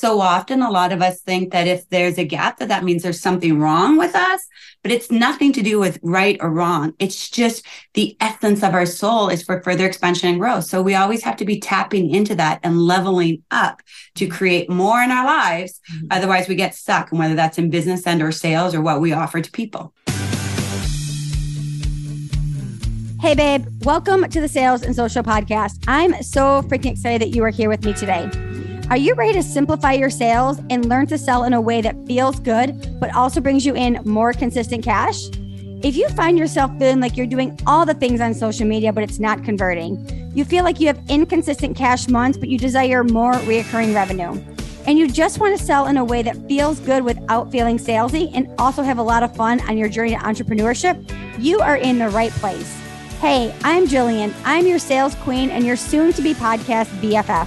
so often a lot of us think that if there's a gap that that means there's something wrong with us but it's nothing to do with right or wrong it's just the essence of our soul is for further expansion and growth so we always have to be tapping into that and leveling up to create more in our lives mm-hmm. otherwise we get stuck and whether that's in business and or sales or what we offer to people Hey, babe, welcome to the Sales and Social Podcast. I'm so freaking excited that you are here with me today. Are you ready to simplify your sales and learn to sell in a way that feels good, but also brings you in more consistent cash? If you find yourself feeling like you're doing all the things on social media, but it's not converting, you feel like you have inconsistent cash months, but you desire more reoccurring revenue, and you just want to sell in a way that feels good without feeling salesy and also have a lot of fun on your journey to entrepreneurship, you are in the right place. Hey, I'm Jillian. I'm your sales queen and your soon to be podcast BFF.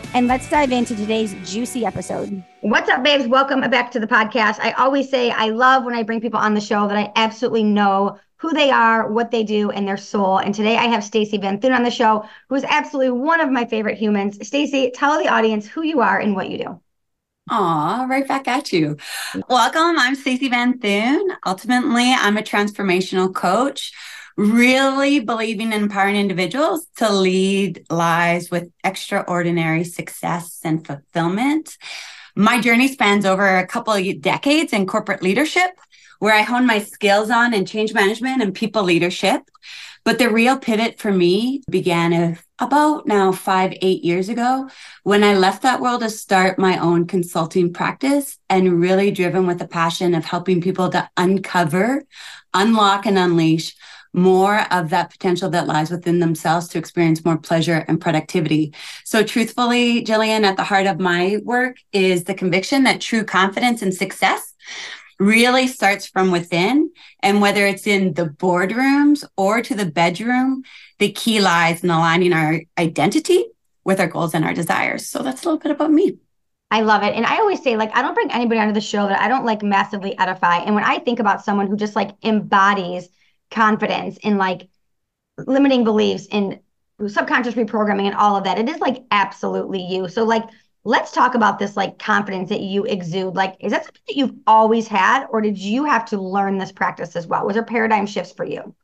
and let's dive into today's juicy episode. What's up, babes? Welcome back to the podcast. I always say I love when I bring people on the show that I absolutely know who they are, what they do, and their soul. And today I have Stacey Vanthuyne on the show, who is absolutely one of my favorite humans. Stacey, tell the audience who you are and what you do. Aw, right back at you. Welcome. I'm Stacey Vanthuyne. Ultimately, I'm a transformational coach really believing in empowering individuals to lead lives with extraordinary success and fulfillment. My journey spans over a couple of decades in corporate leadership, where I honed my skills on and change management and people leadership. But the real pivot for me began about now five, eight years ago when I left that world to start my own consulting practice and really driven with the passion of helping people to uncover, unlock, and unleash more of that potential that lies within themselves to experience more pleasure and productivity. So, truthfully, Jillian, at the heart of my work is the conviction that true confidence and success really starts from within. And whether it's in the boardrooms or to the bedroom, the key lies in aligning our identity with our goals and our desires. So, that's a little bit about me. I love it. And I always say, like, I don't bring anybody onto the show that I don't like massively edify. And when I think about someone who just like embodies confidence in like limiting beliefs in subconscious reprogramming and all of that. It is like absolutely you. So like let's talk about this like confidence that you exude. Like is that something that you've always had or did you have to learn this practice as well? Was there paradigm shifts for you?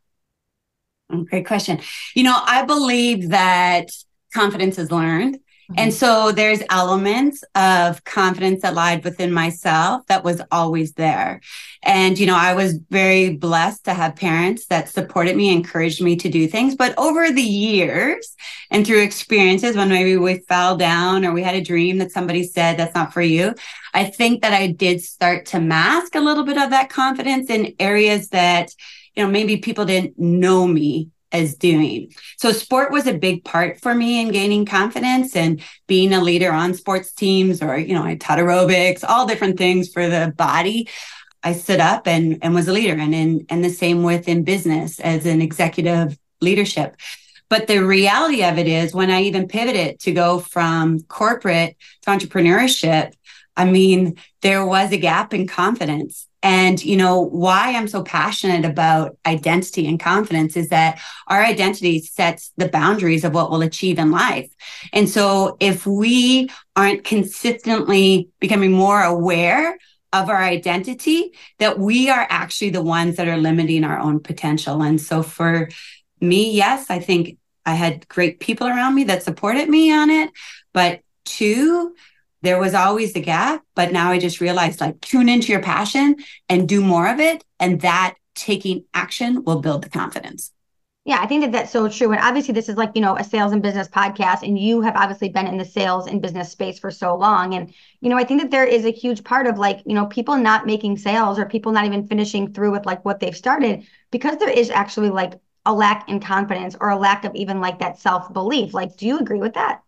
Mm, great question. You know, I believe that confidence is learned. And mm-hmm. so there's elements of confidence that lied within myself that was always there. And, you know, I was very blessed to have parents that supported me, encouraged me to do things. But over the years and through experiences when maybe we fell down or we had a dream that somebody said that's not for you, I think that I did start to mask a little bit of that confidence in areas that, you know, maybe people didn't know me as doing. So sport was a big part for me in gaining confidence and being a leader on sports teams or, you know, I taught aerobics, all different things for the body. I stood up and, and was a leader and in, and the same with in business as an executive leadership. But the reality of it is when I even pivoted to go from corporate to entrepreneurship, I mean, there was a gap in confidence and, you know, why I'm so passionate about identity and confidence is that our identity sets the boundaries of what we'll achieve in life. And so if we aren't consistently becoming more aware of our identity, that we are actually the ones that are limiting our own potential. And so for me, yes, I think I had great people around me that supported me on it. But two, there was always the gap, but now I just realized like tune into your passion and do more of it. And that taking action will build the confidence. Yeah, I think that that's so true. And obviously, this is like, you know, a sales and business podcast, and you have obviously been in the sales and business space for so long. And, you know, I think that there is a huge part of like, you know, people not making sales or people not even finishing through with like what they've started because there is actually like a lack in confidence or a lack of even like that self belief. Like, do you agree with that?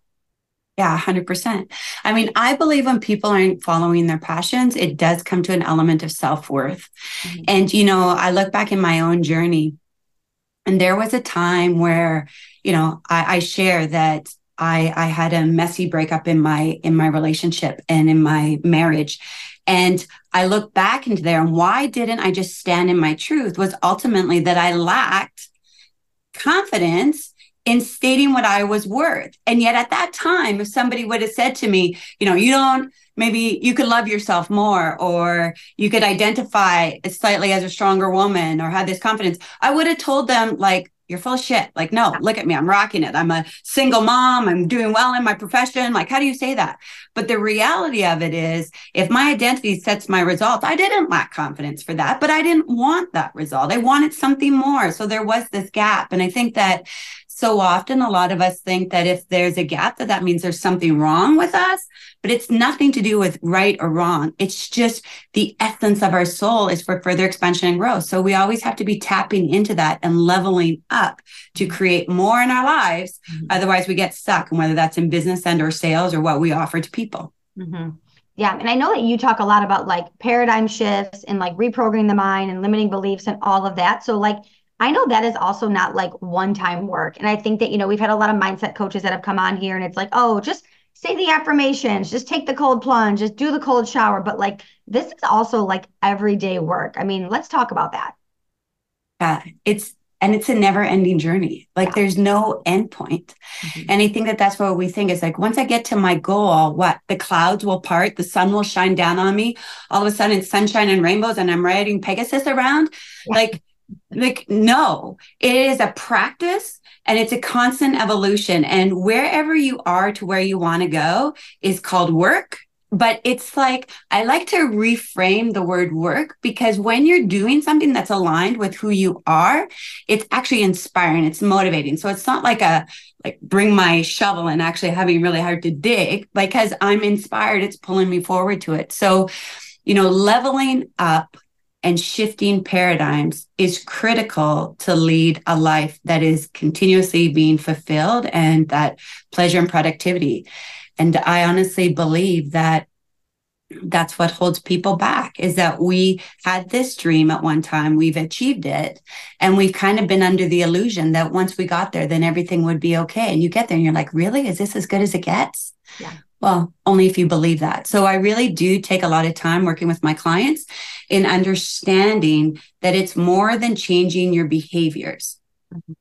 Yeah, 100%. I mean, I believe when people aren't following their passions, it does come to an element of self worth. Mm-hmm. And, you know, I look back in my own journey, and there was a time where, you know, I, I share that I, I had a messy breakup in my in my relationship and in my marriage and I look back into there and why didn't I just stand in my truth was ultimately that I lacked confidence in stating what I was worth. And yet at that time, if somebody would have said to me, you know, you don't, maybe you could love yourself more, or you could identify slightly as a stronger woman or have this confidence, I would have told them, like, you're full of shit. Like, no, look at me. I'm rocking it. I'm a single mom. I'm doing well in my profession. Like, how do you say that? But the reality of it is, if my identity sets my results, I didn't lack confidence for that, but I didn't want that result. I wanted something more. So there was this gap. And I think that so often a lot of us think that if there's a gap that that means there's something wrong with us but it's nothing to do with right or wrong it's just the essence of our soul is for further expansion and growth so we always have to be tapping into that and leveling up to create more in our lives mm-hmm. otherwise we get stuck and whether that's in business and or sales or what we offer to people mm-hmm. Yeah. And I know that you talk a lot about like paradigm shifts and like reprogramming the mind and limiting beliefs and all of that. So, like, I know that is also not like one time work. And I think that, you know, we've had a lot of mindset coaches that have come on here and it's like, oh, just say the affirmations, just take the cold plunge, just do the cold shower. But like, this is also like everyday work. I mean, let's talk about that. Yeah. It's, and it's a never ending journey. Like yeah. there's no end point. Mm-hmm. And I think that that's what we think is like, once I get to my goal, what the clouds will part, the sun will shine down on me. All of a sudden it's sunshine and rainbows and I'm riding Pegasus around. Yeah. Like like no it is a practice and it's a constant evolution. And wherever you are to where you want to go is called work. But it's like i like to reframe the word work because when you're doing something that's aligned with who you are it's actually inspiring it's motivating. So it's not like a like bring my shovel and actually having really hard to dig because i'm inspired it's pulling me forward to it. So you know leveling up and shifting paradigms is critical to lead a life that is continuously being fulfilled and that pleasure and productivity. And I honestly believe that that's what holds people back is that we had this dream at one time, we've achieved it, and we've kind of been under the illusion that once we got there, then everything would be okay. And you get there and you're like, really? Is this as good as it gets? Yeah. Well, only if you believe that. So I really do take a lot of time working with my clients in understanding that it's more than changing your behaviors. Mm-hmm.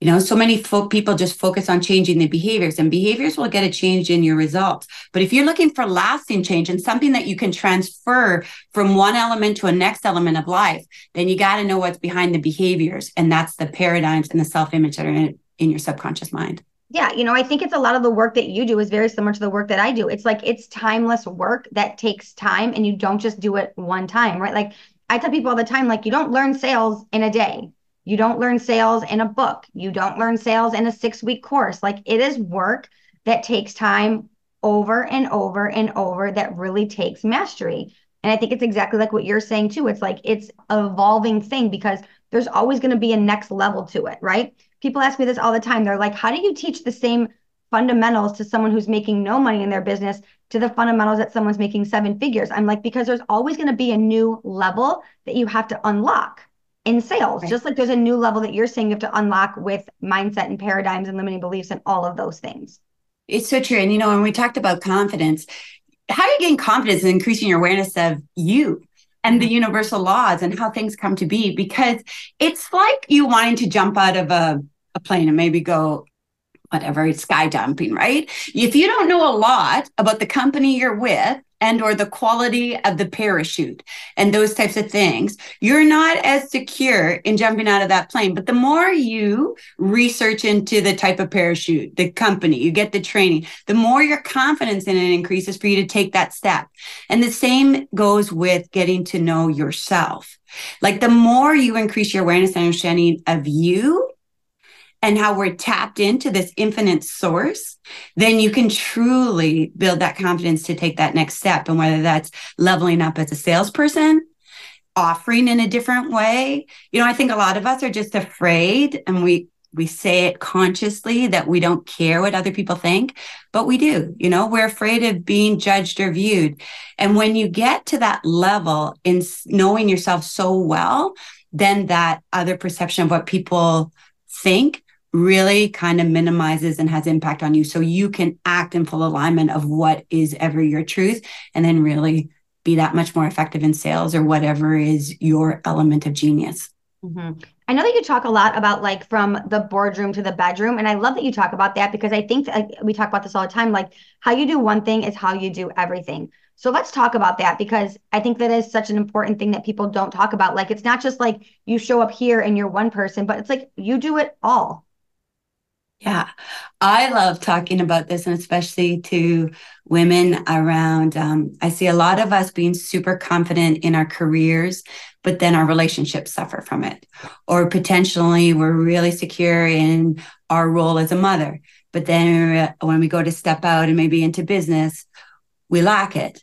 You know, so many fo- people just focus on changing the behaviors, and behaviors will get a change in your results. But if you're looking for lasting change and something that you can transfer from one element to a next element of life, then you got to know what's behind the behaviors. And that's the paradigms and the self image that are in, in your subconscious mind. Yeah, you know, I think it's a lot of the work that you do is very similar to the work that I do. It's like it's timeless work that takes time and you don't just do it one time, right? Like I tell people all the time, like you don't learn sales in a day. You don't learn sales in a book. You don't learn sales in a six week course. Like it is work that takes time over and over and over that really takes mastery. And I think it's exactly like what you're saying too. It's like it's evolving thing because there's always going to be a next level to it, right? People ask me this all the time. They're like, how do you teach the same fundamentals to someone who's making no money in their business to the fundamentals that someone's making seven figures? I'm like, because there's always going to be a new level that you have to unlock in sales, right. just like there's a new level that you're saying you have to unlock with mindset and paradigms and limiting beliefs and all of those things. It's so true. And, you know, when we talked about confidence, how do you gain confidence in increasing your awareness of you? and the mm-hmm. universal laws and how things come to be because it's like you wanting to jump out of a, a plane and maybe go whatever sky jumping right? If you don't know a lot about the company you're with and or the quality of the parachute and those types of things you're not as secure in jumping out of that plane. But the more you research into the type of parachute the company you get the training the more your confidence in it increases for you to take that step. And the same goes with getting to know yourself. Like the more you increase your awareness and understanding of you and how we're tapped into this infinite source, then you can truly build that confidence to take that next step. And whether that's leveling up as a salesperson, offering in a different way. You know, I think a lot of us are just afraid and we we say it consciously that we don't care what other people think, but we do. You know, we're afraid of being judged or viewed. And when you get to that level in knowing yourself so well, then that other perception of what people think really kind of minimizes and has impact on you. So you can act in full alignment of what is ever your truth and then really be that much more effective in sales or whatever is your element of genius. Mm-hmm. I know that you talk a lot about like from the boardroom to the bedroom. And I love that you talk about that because I think that, we talk about this all the time. Like how you do one thing is how you do everything. So let's talk about that because I think that is such an important thing that people don't talk about. Like it's not just like you show up here and you're one person, but it's like you do it all. Yeah, I love talking about this, and especially to women around. Um, I see a lot of us being super confident in our careers, but then our relationships suffer from it. Or potentially we're really secure in our role as a mother, but then when we go to step out and maybe into business, we lack it.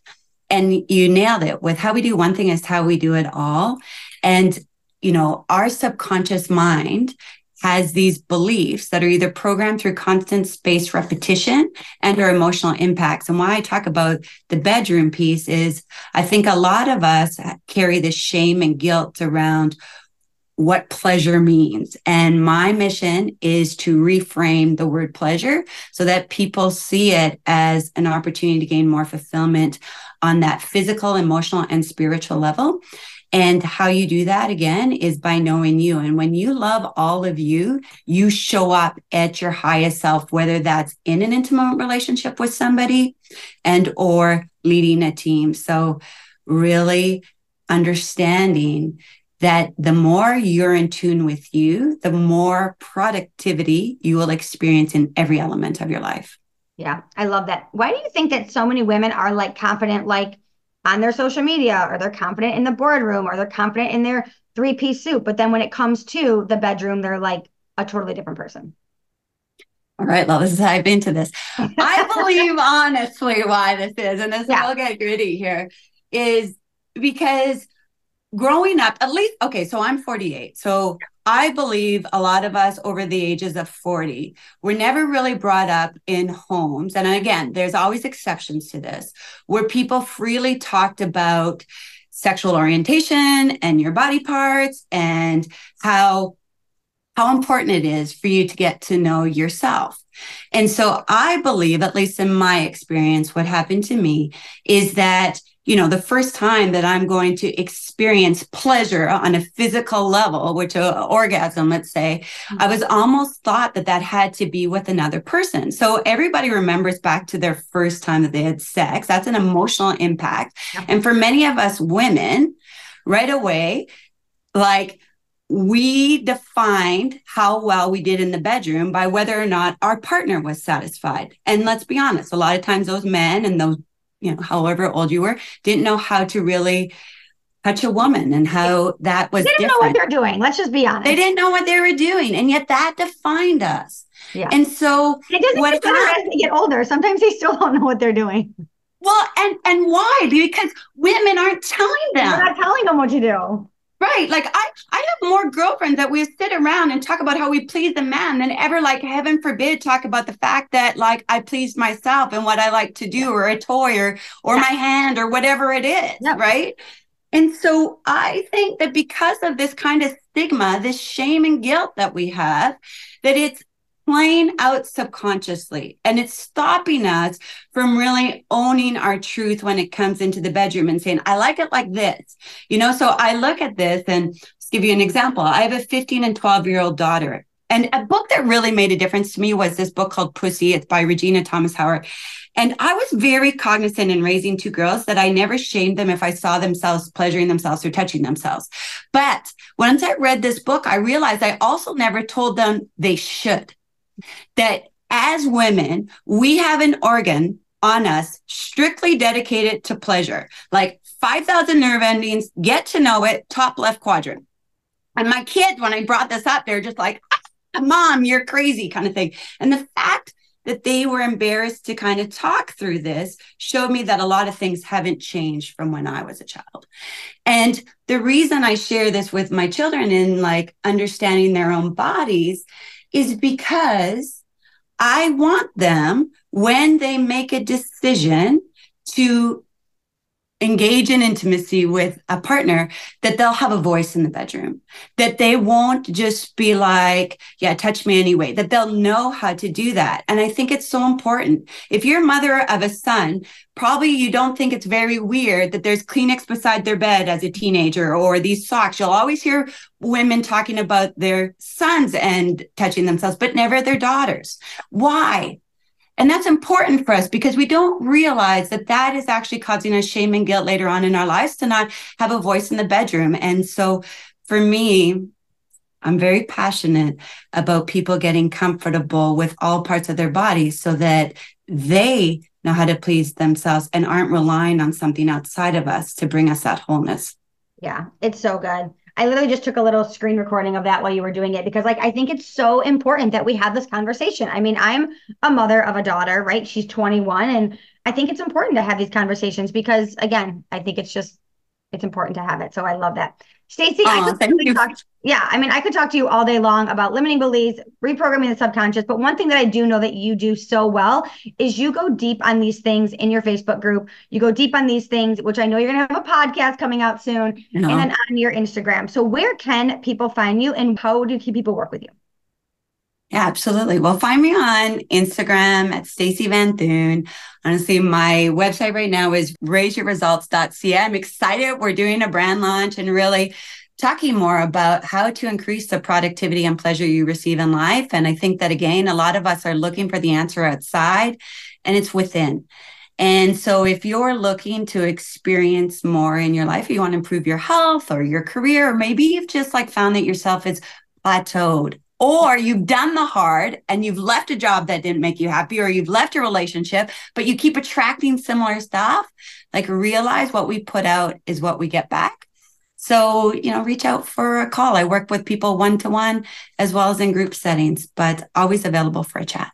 And you nailed it with how we do one thing is how we do it all. And you know, our subconscious mind has these beliefs that are either programmed through constant space repetition and or emotional impacts. And why I talk about the bedroom piece is I think a lot of us carry this shame and guilt around what pleasure means. And my mission is to reframe the word pleasure so that people see it as an opportunity to gain more fulfillment on that physical, emotional, and spiritual level. And how you do that again is by knowing you. And when you love all of you, you show up at your highest self, whether that's in an intimate relationship with somebody and or leading a team. So really understanding that the more you're in tune with you, the more productivity you will experience in every element of your life. Yeah, I love that. Why do you think that so many women are like confident, like on their social media or they're confident in the boardroom or they're confident in their three piece suit. But then when it comes to the bedroom, they're like a totally different person. All right, well, let's dive into this. I believe honestly why this is, and this yeah. will get gritty here, is because growing up, at least, okay, so I'm 48. So I believe a lot of us over the ages of 40 were never really brought up in homes. And again, there's always exceptions to this, where people freely talked about sexual orientation and your body parts and how how important it is for you to get to know yourself. And so I believe, at least in my experience, what happened to me is that you know, the first time that I'm going to experience pleasure on a physical level, which uh, orgasm, let's say, mm-hmm. I was almost thought that that had to be with another person. So everybody remembers back to their first time that they had sex. That's an emotional impact. Yeah. And for many of us women, right away, like we defined how well we did in the bedroom by whether or not our partner was satisfied. And let's be honest, a lot of times those men and those you know, however old you were, didn't know how to really touch a woman and how that was they didn't different. know what they're doing. Let's just be honest. They didn't know what they were doing. And yet that defined us. Yeah. And so it doesn't what get as they get older. Sometimes they still don't know what they're doing. Well, and and why? Because women aren't telling them. They're not telling them what to do. Right. Like I, I have more girlfriends that we sit around and talk about how we please the man than ever, like heaven forbid, talk about the fact that like I pleased myself and what I like to do or a toy or or yeah. my hand or whatever it is. Yeah. Right. And so I think that because of this kind of stigma, this shame and guilt that we have, that it's playing out subconsciously. And it's stopping us from really owning our truth when it comes into the bedroom and saying i like it like this. You know so i look at this and give you an example. I have a 15 and 12 year old daughter. And a book that really made a difference to me was this book called pussy. It's by Regena Thomashauer. And I was very cognizant in raising two girls that I never shamed them if I saw themselves pleasuring themselves or touching themselves. But once I read this book, I realized I also never told them they should that as women, we have an organ on us strictly dedicated to pleasure, like 5,000 nerve endings, get to know it, top left quadrant. And my kids, when I brought this up, they're just like, ah, mom, you're crazy kind of thing. And the fact that they were embarrassed to kind of talk through this showed me that a lot of things haven't changed from when I was a child. And the reason I share this with my children in like understanding their own bodies is because I want them when they make a decision to engage in intimacy with a partner that they'll have a voice in the bedroom. That they won't just be like yeah touch me anyway. That they'll know how to do that. And i think it's so important. If you're mother of a son probably you don't think it's very weird that there's kleenex beside their bed as a teenager or these socks. You'll always hear women talking about their sons and touching themselves but never their daughters. Why and that's important for us because we don't realize that that is actually causing us shame and guilt later on in our lives to not have a voice in the bedroom. And so for me, I'm very passionate about people getting comfortable with all parts of their body so that they know how to please themselves and aren't relying on something outside of us to bring us that wholeness. Yeah, it's so good. I literally just took a little screen recording of that while you were doing it because like I think it's so important that we have this conversation. I mean, I'm a mother of a daughter, right? She's 21 and I think it's important to have these conversations because again, I think it's just it's important to have it. So I love that. Stacey, I could. Talk, yeah, I mean, I could talk to you all day long about limiting beliefs, reprogramming the subconscious. But one thing that I do know that you do so well is you go deep on these things in your Facebook group. You go deep on these things, which I know you're going to have a podcast coming out soon, and uh-huh. then on your Instagram. So, where can people find you, and how do people work with you? Yeah, absolutely. Well, find me on Instagram at Stacey Vanthuyne. Honestly, my website right now is raiseyourresults.ca. I'm excited. We're doing a brand launch and really talking more about how to increase the productivity and pleasure you receive in life. And I think that again, a lot of us are looking for the answer outside and it's within. And so if you're looking to experience more in your life, you want to improve your health or your career, or maybe you've just like found that yourself is plateaued or you've done the hard and you've left a job that didn't make you happy or you've left a relationship but you keep attracting similar stuff like realize what we put out is what we get back. So you know reach out for a call. I work with people one to one as well as in group settings but always available for a chat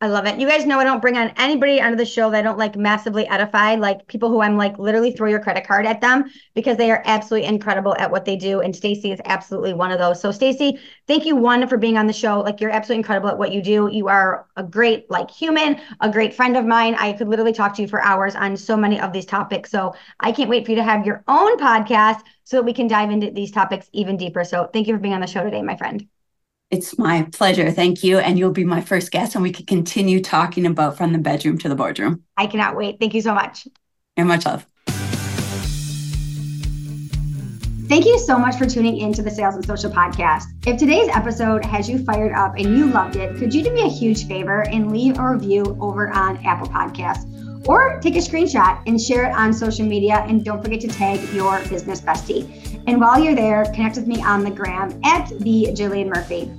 I love it. You guys know I don't bring on anybody onto the show that I don't like massively edify, like people who I'm like literally throw your credit card at them because they are absolutely incredible at what they do. And Stacey is absolutely one of those. So Stacey, thank you one for being on the show. Like you're absolutely incredible at what you do. You are a great like human, a great friend of mine. I could literally talk to you for hours on so many of these topics. So I can't wait for you to have your own podcast so that we can dive into these topics even deeper. So thank you for being on the show today, my friend. It's my pleasure. Thank you. And you'll be my first guest, and we can continue talking about from the bedroom to the boardroom. I cannot wait. Thank you so much. And much love. Thank you so much for tuning in to the Sales and Social Podcast. If today's episode has you fired up and you loved it, could you do me a huge favor and leave a review over on Apple Podcasts? Or take a screenshot and share it on social media. And don't forget to tag your business bestie. And while you're there, connect with me on the gram at the Jillian Murphy.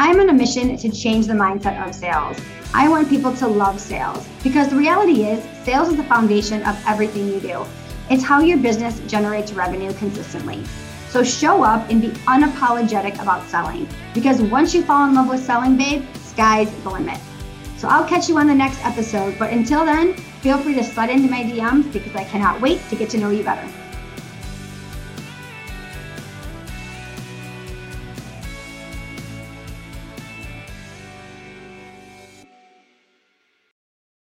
I'm on a mission to change the mindset of sales. I want people to love sales because the reality is, sales is the foundation of everything you do. It's how your business generates revenue consistently. So show up and be unapologetic about selling because once you fall in love with selling, babe, sky's the limit. So I'll catch you on the next episode. But until then, feel free to slide into my DMs because I cannot wait to get to know you better.